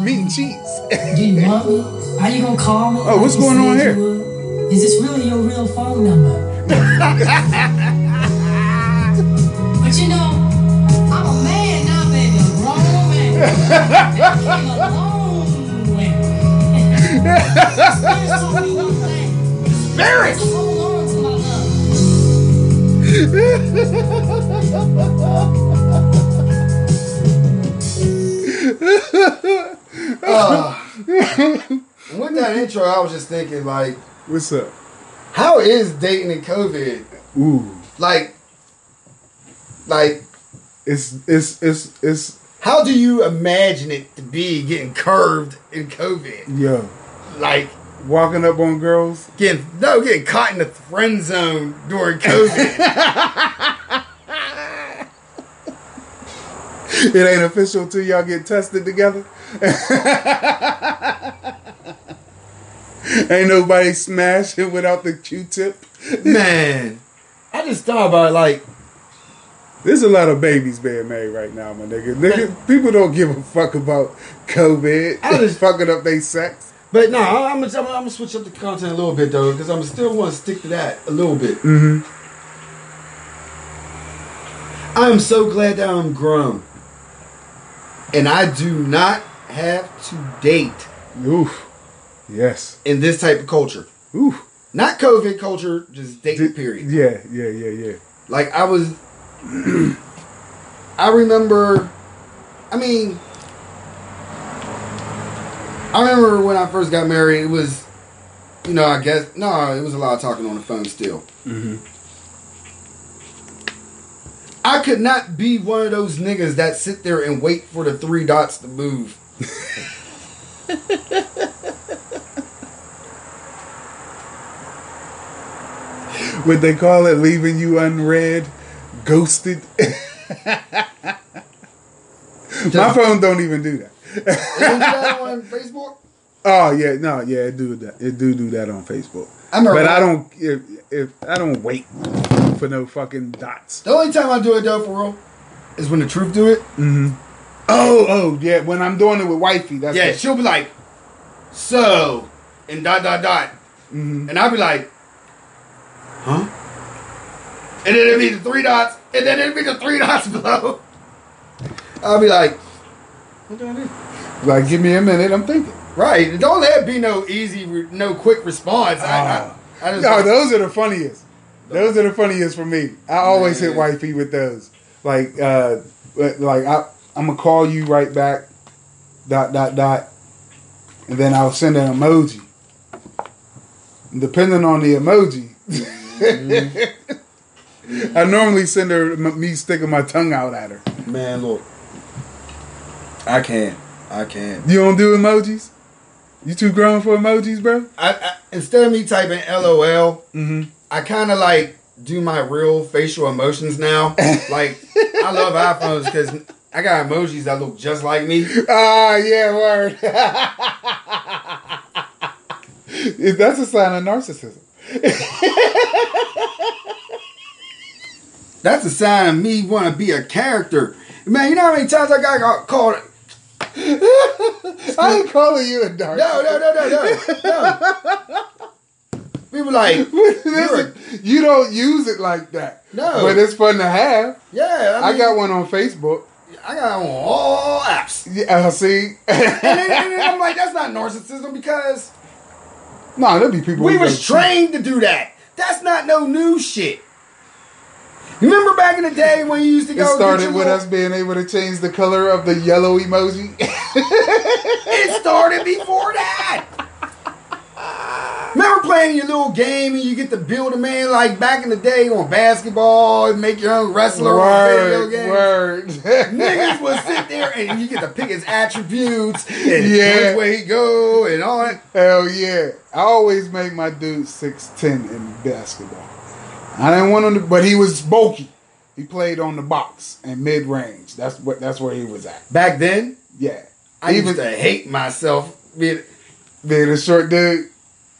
S4: Meat and cheese.
S7: Do you love me? Are you gonna call me?
S4: Oh, what's going on
S7: said
S4: here?
S7: you would? Is this really your real phone number? but you know, I'm a man now, baby, a grown man. I came a long way. Spirit told me one thing.
S3: Spirit!
S7: To hold on to my love.
S3: Uh, with that intro, I was just thinking, like,
S4: What's up?
S3: how is dating in COVID?
S4: Ooh,
S3: Like, like,
S4: it's it's it's it's
S3: how do you imagine it to be getting curved in COVID?
S4: Yeah,
S3: Like,
S4: walking up on girls.
S3: getting no, getting caught in the friend zone during COVID.
S4: It ain't official till y'all get tested together. ain't nobody smashing without the Q-tip.
S3: Man, I just thought about it, like,
S4: There's a lot of babies being made right now, my nigga. nigga people don't give a fuck about COVID.
S3: I just-
S4: fucking up their sex.
S3: But no, I'm gonna, I'm gonna switch up the content a little bit though, because I'm still want to stick to that a little bit.
S4: Mm-hmm.
S3: I'm so glad that I'm grown. And I do not have to date
S4: Oof. Yes.
S3: in this type of culture.
S4: Oof.
S3: Not COVID culture, just dating
S4: D-
S3: period.
S4: Yeah, yeah, yeah, yeah.
S3: Like I was I remember I mean I remember when I first got married, it was you know, I guess no, it was a lot of talking on the phone still. Mm-hmm. I could not be one of those niggas that sit there and wait for the three dots to move.
S4: Would they call it, leaving you unread, ghosted. My phone don't even do that.
S3: Isn't that on Facebook?
S4: Oh yeah, no, yeah, it do that. It do do that on Facebook.
S3: I
S4: But I don't. If, if I don't wait for no fucking dots.
S3: The only time I do it though for real is when the truth do it.
S4: Oh, oh yeah. When I'm doing it with wifey, that's
S3: Yeah,
S4: what-
S3: she'll be like, so, and dot dot dot.
S4: Mhm.
S3: And I'll be like, huh? And then it'll be the three dots, and then it'll be the three dots below. I'll be like, what do I do?
S4: like give me a minute. I'm thinking.
S3: Right. Don't let it be no easy, no quick response. I, I, I just,
S4: No, those are the funniest. Those are the funniest for me. I always hit
S3: Man.
S4: wifey with those. Like, uh, like I, I'm gonna call you right back. Dot dot dot, and then I'll send an emoji. depending on the emoji.
S3: Mm-hmm.
S4: I normally send her me sticking my tongue out at her.
S3: Man, look. I can't. I can't.
S4: You don't do emojis? You too grown for emojis, bro?
S3: I, I instead of me typing LOL,
S4: Mm-hmm.
S3: I kind of like do my real facial emotions now. like I love iPhones because I got emojis that look just like me.
S4: Ah, yeah, word. That's a sign of narcissism.
S3: That's a sign of me want to be a character. Man, you know how many times I got got called?
S4: I ain't calling you a narcissist.
S3: No, no, no, no, no, no. People like,
S4: Listen, you don't use it like that.
S3: No.
S4: But it's fun to have.
S3: yeah, I,
S4: I got one on Facebook.
S3: I got on all apps.
S4: Yeah, uh, see?
S3: And then, and then I'm like, that's not narcissism because
S4: no, there'll be people.
S3: we was trained to do that. That's not no new shit. Remember back in the day when you used to go? get
S4: started with us being able to change the color of the yellow emoji.
S3: It started before that. Remember playing your little game and you get to build a man like back in the day on basketball and make your own wrestler on video
S4: word,
S3: games.
S4: word.
S3: Niggas would sit there and you get to pick his attributes and
S4: Yeah.
S3: which way he go and all that.
S4: Hell yeah. I always make my dude 6'10 in basketball. I didn't want him to, but he was bulky. He played on the box and mid range. That's what. That's where he was at.
S3: Back then,
S4: Yeah.
S3: I
S4: Even
S3: used to hate myself. being-
S4: being a short dude.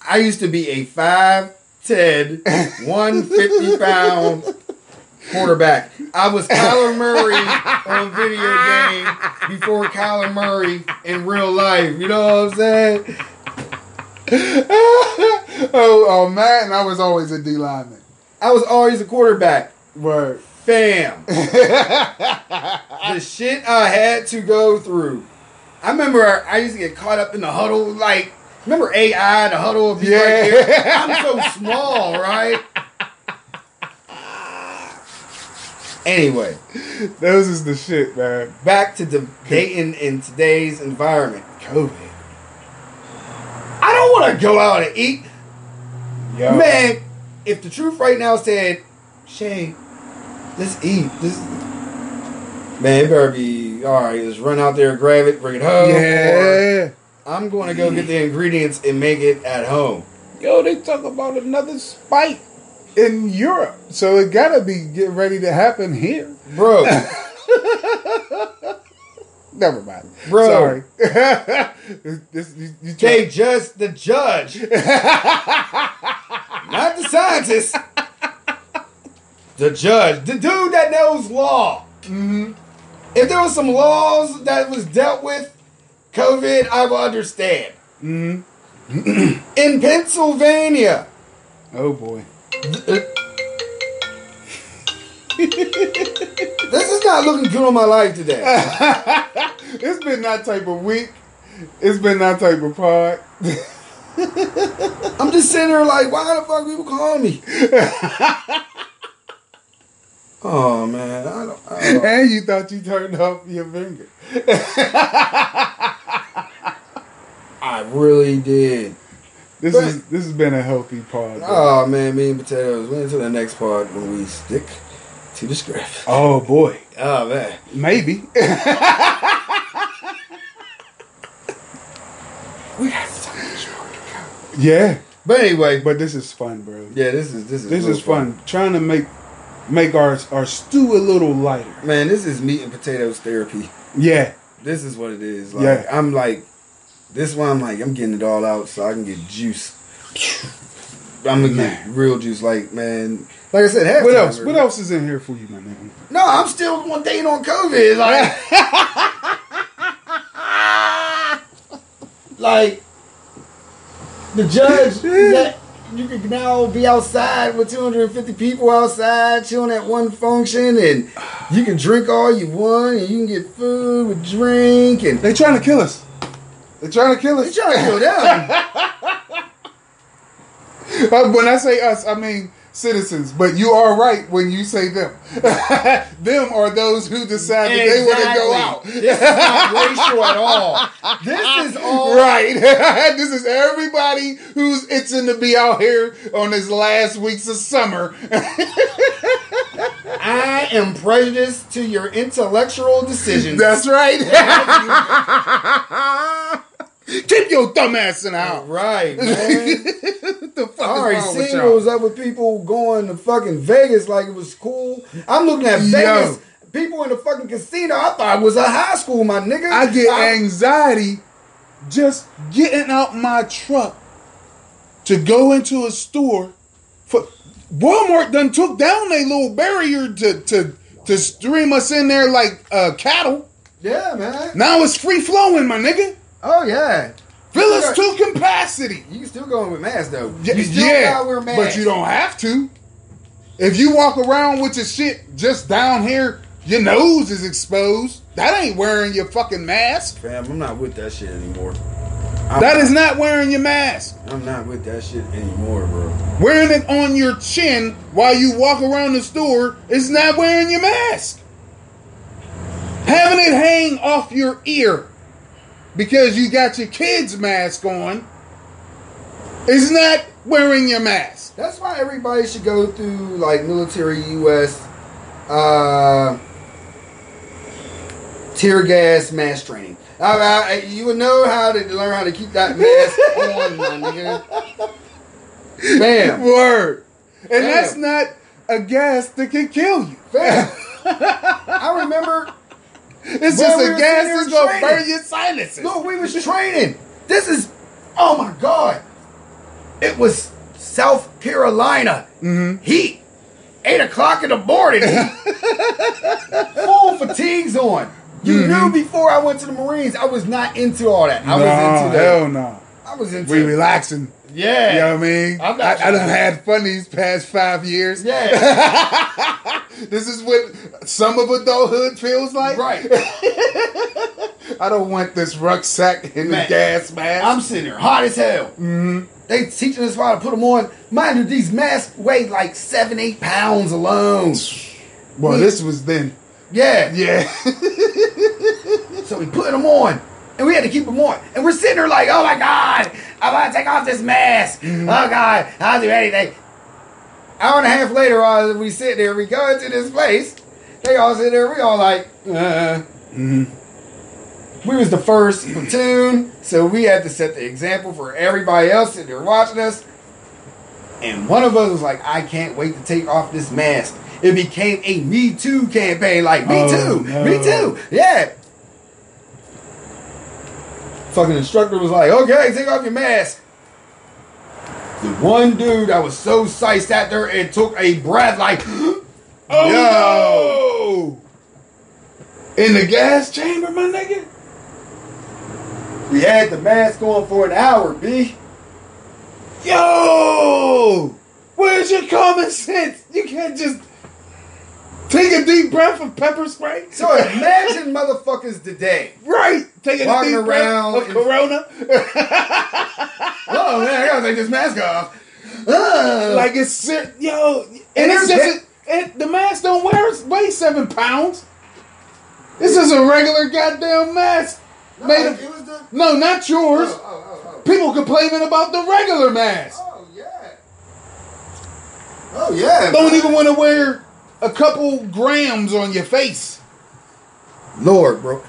S3: I used to be a 5'10, 150 pound quarterback. I was Kyler Murray on video game before Kyler Murray in real life. You know what I'm saying?
S4: oh, oh man, I was always a D lineman.
S3: I was always a quarterback.
S4: Word.
S3: Fam. the shit I had to go through. I remember I used to get caught up in the huddle. Like, remember AI, the huddle? would be right
S4: Yeah.
S3: there? I'm so small, right? Anyway,
S4: Those is the shit, man.
S3: back to debating in today's environment.
S4: COVID.
S3: I don't want to go out and eat.
S4: Yo.
S3: Man, if the truth right now said, Shay, let's eat. This Man, it better be all right. Let's run out there, grab it, bring it home.
S4: Yeah.
S3: I'm going to go get the ingredients and make it at home.
S4: Yo, they talk about another spike in Europe. So it gotta be getting ready to happen here.
S3: Bro,
S4: Never mind.
S3: Bro.
S4: Sorry. this, you, you
S3: okay, just the judge, not the scientist. The judge, the dude that knows law.
S4: Mhm.
S3: If there was some laws that was dealt with COVID, I will understand.
S4: Mhm.
S3: In Pennsylvania,
S4: Oh boy.
S3: this is not looking good on my life today.
S4: it's been that type of week. It's been that type of pod.
S3: I'm just sitting there like, why the fuck people calling me? oh man, I don't. I don't
S4: and you thought you turned off your finger.
S3: I really did.
S4: This
S3: But-
S4: is this has been a healthy pod. bro.
S3: Oh man, me and potatoes. Wait until the next part when we stick to the script.
S4: Oh boy.
S3: Oh man.
S4: Maybe.
S3: We have so much more to go.
S4: Yeah.
S3: But anyway,
S4: But this is fun, bro.
S3: yeah, this is this is
S4: This is fun. Trying to make make our our stew a little lighter.
S3: Man, this is meat and potatoes therapy.
S4: Yeah.
S3: This is what it is. Like
S4: Yeah.
S3: I'm like this one I'm like I'm getting it all out so I can get juice. I'm gonna get real juice, like man. Like I said, half
S4: What else? What else is in here for you, my man?
S3: No, I'm still one day on COVID. Like, like the judge that you can now be outside with 250 people outside chilling at one function, and you can drink all you want, and you can get food with drink, and
S4: They trying to kill us. They trying to kill us they
S3: trying to kill them.
S4: Uh, when I say us, I mean citizens, but you are right when you say them. them are those who decide that they want to go out.
S3: This is not racial at all. This is all
S4: Right. this is everybody who's itching to be out here on this last weeks of summer.
S3: I am prejudiced to your intellectual decisions.
S4: That's right. Keep your dumb ass in the house.
S3: right, man.
S4: the fuck
S3: I already seen what was up with people going to fucking Vegas like it was cool. I'm looking at
S4: Yo.
S3: Vegas. People in the fucking casino. I thought it was a high school, my nigga.
S4: I get anxiety just getting out my truck to go into a store. For Walmart done took down a little barrier to to to stream us in there like uh, cattle.
S3: Yeah, man.
S4: Now it's free flowing, my nigga.
S3: Oh yeah.
S4: Fill us to capacity.
S3: You still going with masks though. You still
S4: yeah,
S3: gotta wear masks.
S4: but you don't have to. If you walk around with your shit just down here, your nose is exposed. That ain't wearing your fucking mask.
S3: Fam, I'm not with that shit anymore.
S4: That is not wearing your mask.
S3: I'm not with that shit anymore, bro.
S4: Wearing it on your chin while you walk around the store is not wearing your mask. Having it hang off your ear because you got your kid's mask on is not wearing your mask.
S3: That's why everybody should go through like military U.S. Uh, tear gas mask training. I, I, you would know how to learn how to keep that mask on, my nigga. Bam,
S4: Word. And
S3: Damn.
S4: that's not a gas that can kill you.
S3: bam. I remember.
S4: It's just
S3: we
S4: a gas that's gonna
S3: training.
S4: burn your sinuses.
S3: Look, we was training. This is, oh my god. It was South Carolina.
S4: Mm-hmm.
S3: Heat. Eight o'clock in the morning. Full fatigues on. You knew before I went to the Marines, I was not into all that. I
S4: Mm-hmm.
S3: Was into the,
S4: hell no.
S3: I was into
S4: We relaxing.
S3: Yeah.
S4: You know what I mean?
S3: I'm not
S4: I, I done had fun these past five years.
S3: Yeah.
S4: This is what some of adulthood feels like.
S3: right.
S4: I don't want this rucksack and
S3: Man,
S4: the gas mask.
S3: I'm sitting there hot as hell.
S4: Mhm.
S3: They teaching us how to put them on. Mind you, these masks weigh like seven, eight pounds alone.
S4: Well, this was then.
S3: Yeah.
S4: Yeah.
S3: So we put them on, and we had to keep them on. And we're sitting there like, oh my God, I'm about to take off this mask.
S4: Mm-hmm.
S3: Oh God, I'll do anything. Hour and a half later, we sit there, we go into this place. They all sit there, we all like, uh.
S4: Mm-hmm.
S3: We was the first platoon, so we had to set the example for everybody else sitting there watching us. And one of us was like, I can't wait to take off this mask. It became a Me Too campaign. Like, Me
S4: Oh,
S3: Too,
S4: no.
S3: Me Too. Yeah. Fucking instructor was like, okay, take off your mask. The one dude that was so psyched sat there and took a breath like,
S4: Oh no! In the gas chamber, my nigga?
S3: we had the mask on for an hour, B.
S4: Yo! Where's your common sense? You can't just take a deep breath of pepper spray.
S3: So imagine motherfuckers today.
S4: right, taking a deep
S3: around
S4: breath of Corona.
S3: Oh man, I gotta take this mask off.
S4: Like it's ser- yo, and,
S3: And
S4: it's just and the mask don't wear weigh seven pounds. This is a regular goddamn mask made of.
S3: the.
S4: No, not yours.
S3: Oh, oh, oh, oh,
S4: People complaining about the regular mask.
S3: oh. oh yeah. Oh yeah.
S4: Don't even want to wear a couple grams on your face.
S3: Lord, bro.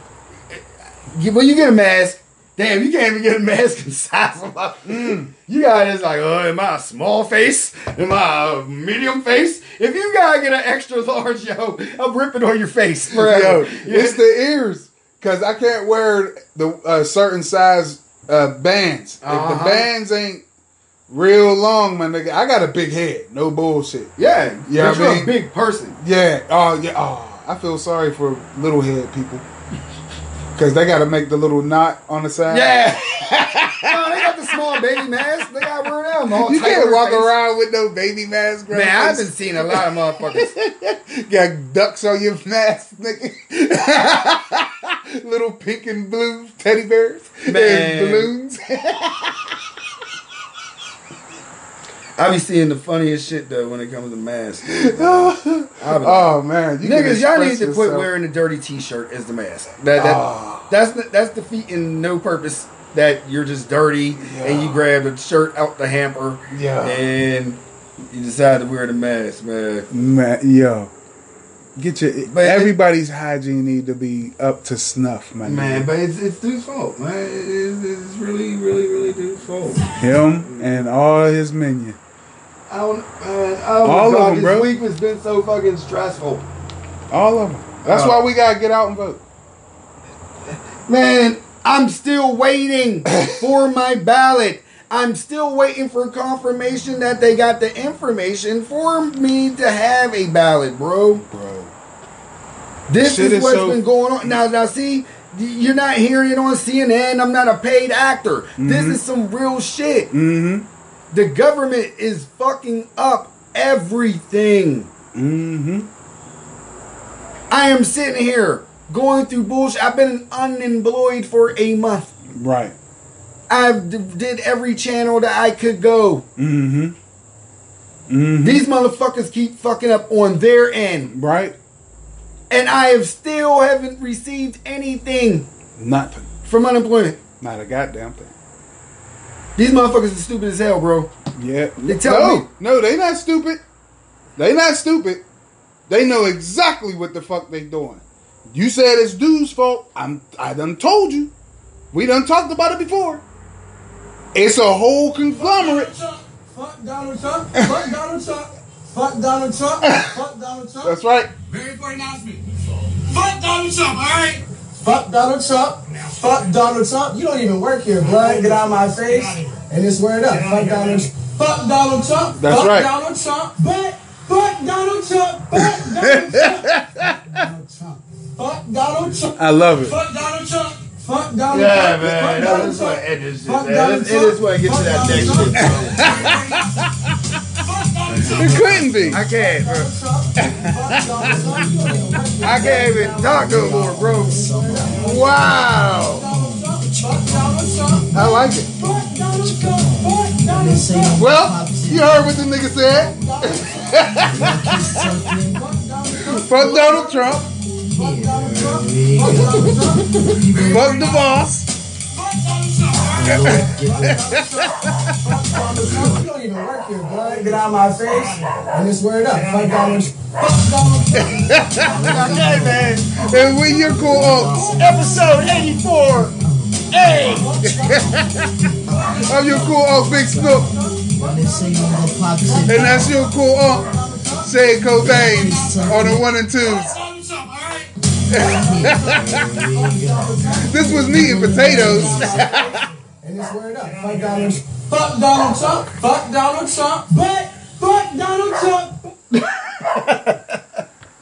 S3: When you get a mask, damn, you can't even get a mask in size of my. You got this like, oh, am I a small face? Am I a medium face? If you gotta get an extra large, yo, I'm ripping on your face
S4: Yo, it's the ears because I can't wear the uh, certain size uh, bands. If
S3: Uh-huh.
S4: the bands ain't real long, my nigga, I got a big head. No bullshit.
S3: yeah,
S4: Yeah,
S3: but
S4: I mean-
S3: a big person.
S4: Yeah. Oh yeah. Oh, I feel sorry for little head people because they got to make the little knot on the side.
S3: Yeah. no, they got the small baby mask. They got wear them. all
S4: You can't walk
S3: face.
S4: around with no baby mask.
S3: Man, I've been seeing a lot of motherfuckers.
S4: Got ducks on your mask, nigga. Little pink and blue teddy bears
S3: Man.
S4: and balloons.
S3: I be seeing the funniest shit though when it comes to masks.
S4: Oh man, you
S3: niggas, y'all need to quit
S4: yourself.
S3: wearing a dirty T-shirt as the mask. That, that
S4: Ah.
S3: that's the, that's defeating no purpose. That you're just dirty and you grab the shirt out the hamper
S4: Yeah.
S3: and you decide to wear the mask, man.
S4: Man, yo, get your
S3: But it-
S4: everybody's hygiene need to be up to snuff, man.
S3: Man, but it's, it's dude's fault, man. It is, it's really, really, really dude's fault.
S4: him and all his minion.
S3: I don't, man, oh my
S4: All of
S3: God,
S4: them,
S3: this
S4: bro.
S3: week has been so fucking stressful.
S4: All of them. That's
S3: Uh,
S4: why we gotta get out and vote.
S3: Man, I'm still waiting for my ballot. I'm still waiting for confirmation that they got the information for me to have a ballot, bro.
S4: Bro.
S3: This
S4: Shit
S3: is what's
S4: so-
S3: been going on. Now, now, see, you're not hearing it on CNN. I'm not a paid actor. This is some real shit.
S4: Mm-hmm.
S3: The government is fucking up everything.
S4: Mm-hmm.
S3: I am sitting here going through bullshit. I've been unemployed for a month.
S4: Right.
S3: I've d- did every channel that I could go.
S4: Mm-hmm. Mm-hmm.
S3: These motherfuckers keep fucking up on their end,
S4: Right.
S3: and I have still haven't received anything
S4: Nothing.
S3: from unemployment.
S4: Not a goddamn thing.
S3: These motherfuckers are stupid as hell, bro.
S4: Yeah.
S3: They tell
S4: no,
S3: me.
S4: no, they not stupid. They not stupid. They know exactly what the fuck they doing. You said it's dude's fault. I'm I done told you. We done talked about it before. It's a whole conglomerate.
S8: Fuck Donald Trump. Fuck Donald Trump. Fuck Donald Trump. Fuck Donald Trump.
S4: That's right.
S7: Very important announcement. Fuck Donald Trump, alright?
S8: Fuck Donald Trump. Fuck Donald Trump. You don't even work here, blood. Get out of my face. And just wear it up. Fuck Donald Fuck Donald Trump.
S4: That's
S8: fuck
S4: right.
S8: Donald Trump. But fuck Donald Trump. Fuck Donald Trump. Donald Trump. Fuck Donald Trump.
S4: I love it.
S8: Fuck Donald Trump. Fuck Donald
S3: Yeah,
S8: Trump.
S3: man.
S8: Fuck
S3: That
S8: Donald
S3: is what
S8: Trump.
S3: end this shit,
S8: Fuck. Donald Trump.
S3: is what get to that
S8: Donald
S3: next shit.
S4: It couldn't be.
S3: I can't, bro.
S8: Fuck Donald Trump. You don't even work here.
S3: I can't even talk no more, bro. Wow.
S8: Fuck Donald Trump.
S3: I like it.
S8: Fuck Donald Trump. Fuck Donald Trump.
S4: Well, you heard what the nigga said. Fuck Donald Trump. Fuck the boss.
S8: Get out of my face and just wear it up. Donald Trump.
S3: Okay, man.
S4: And we your cool unks.
S3: Episode 84. Hey.
S4: I'm your cool unc, Big Snoop. And that's your cool unc, Say Cobain, on the one and twos.
S7: Donald Trump, alright?
S4: This was meat and potatoes.
S8: And just wear it up. Fuck Donald Fuck Donald Trump. Fuck Donald Trump. But fuck Donald Trump.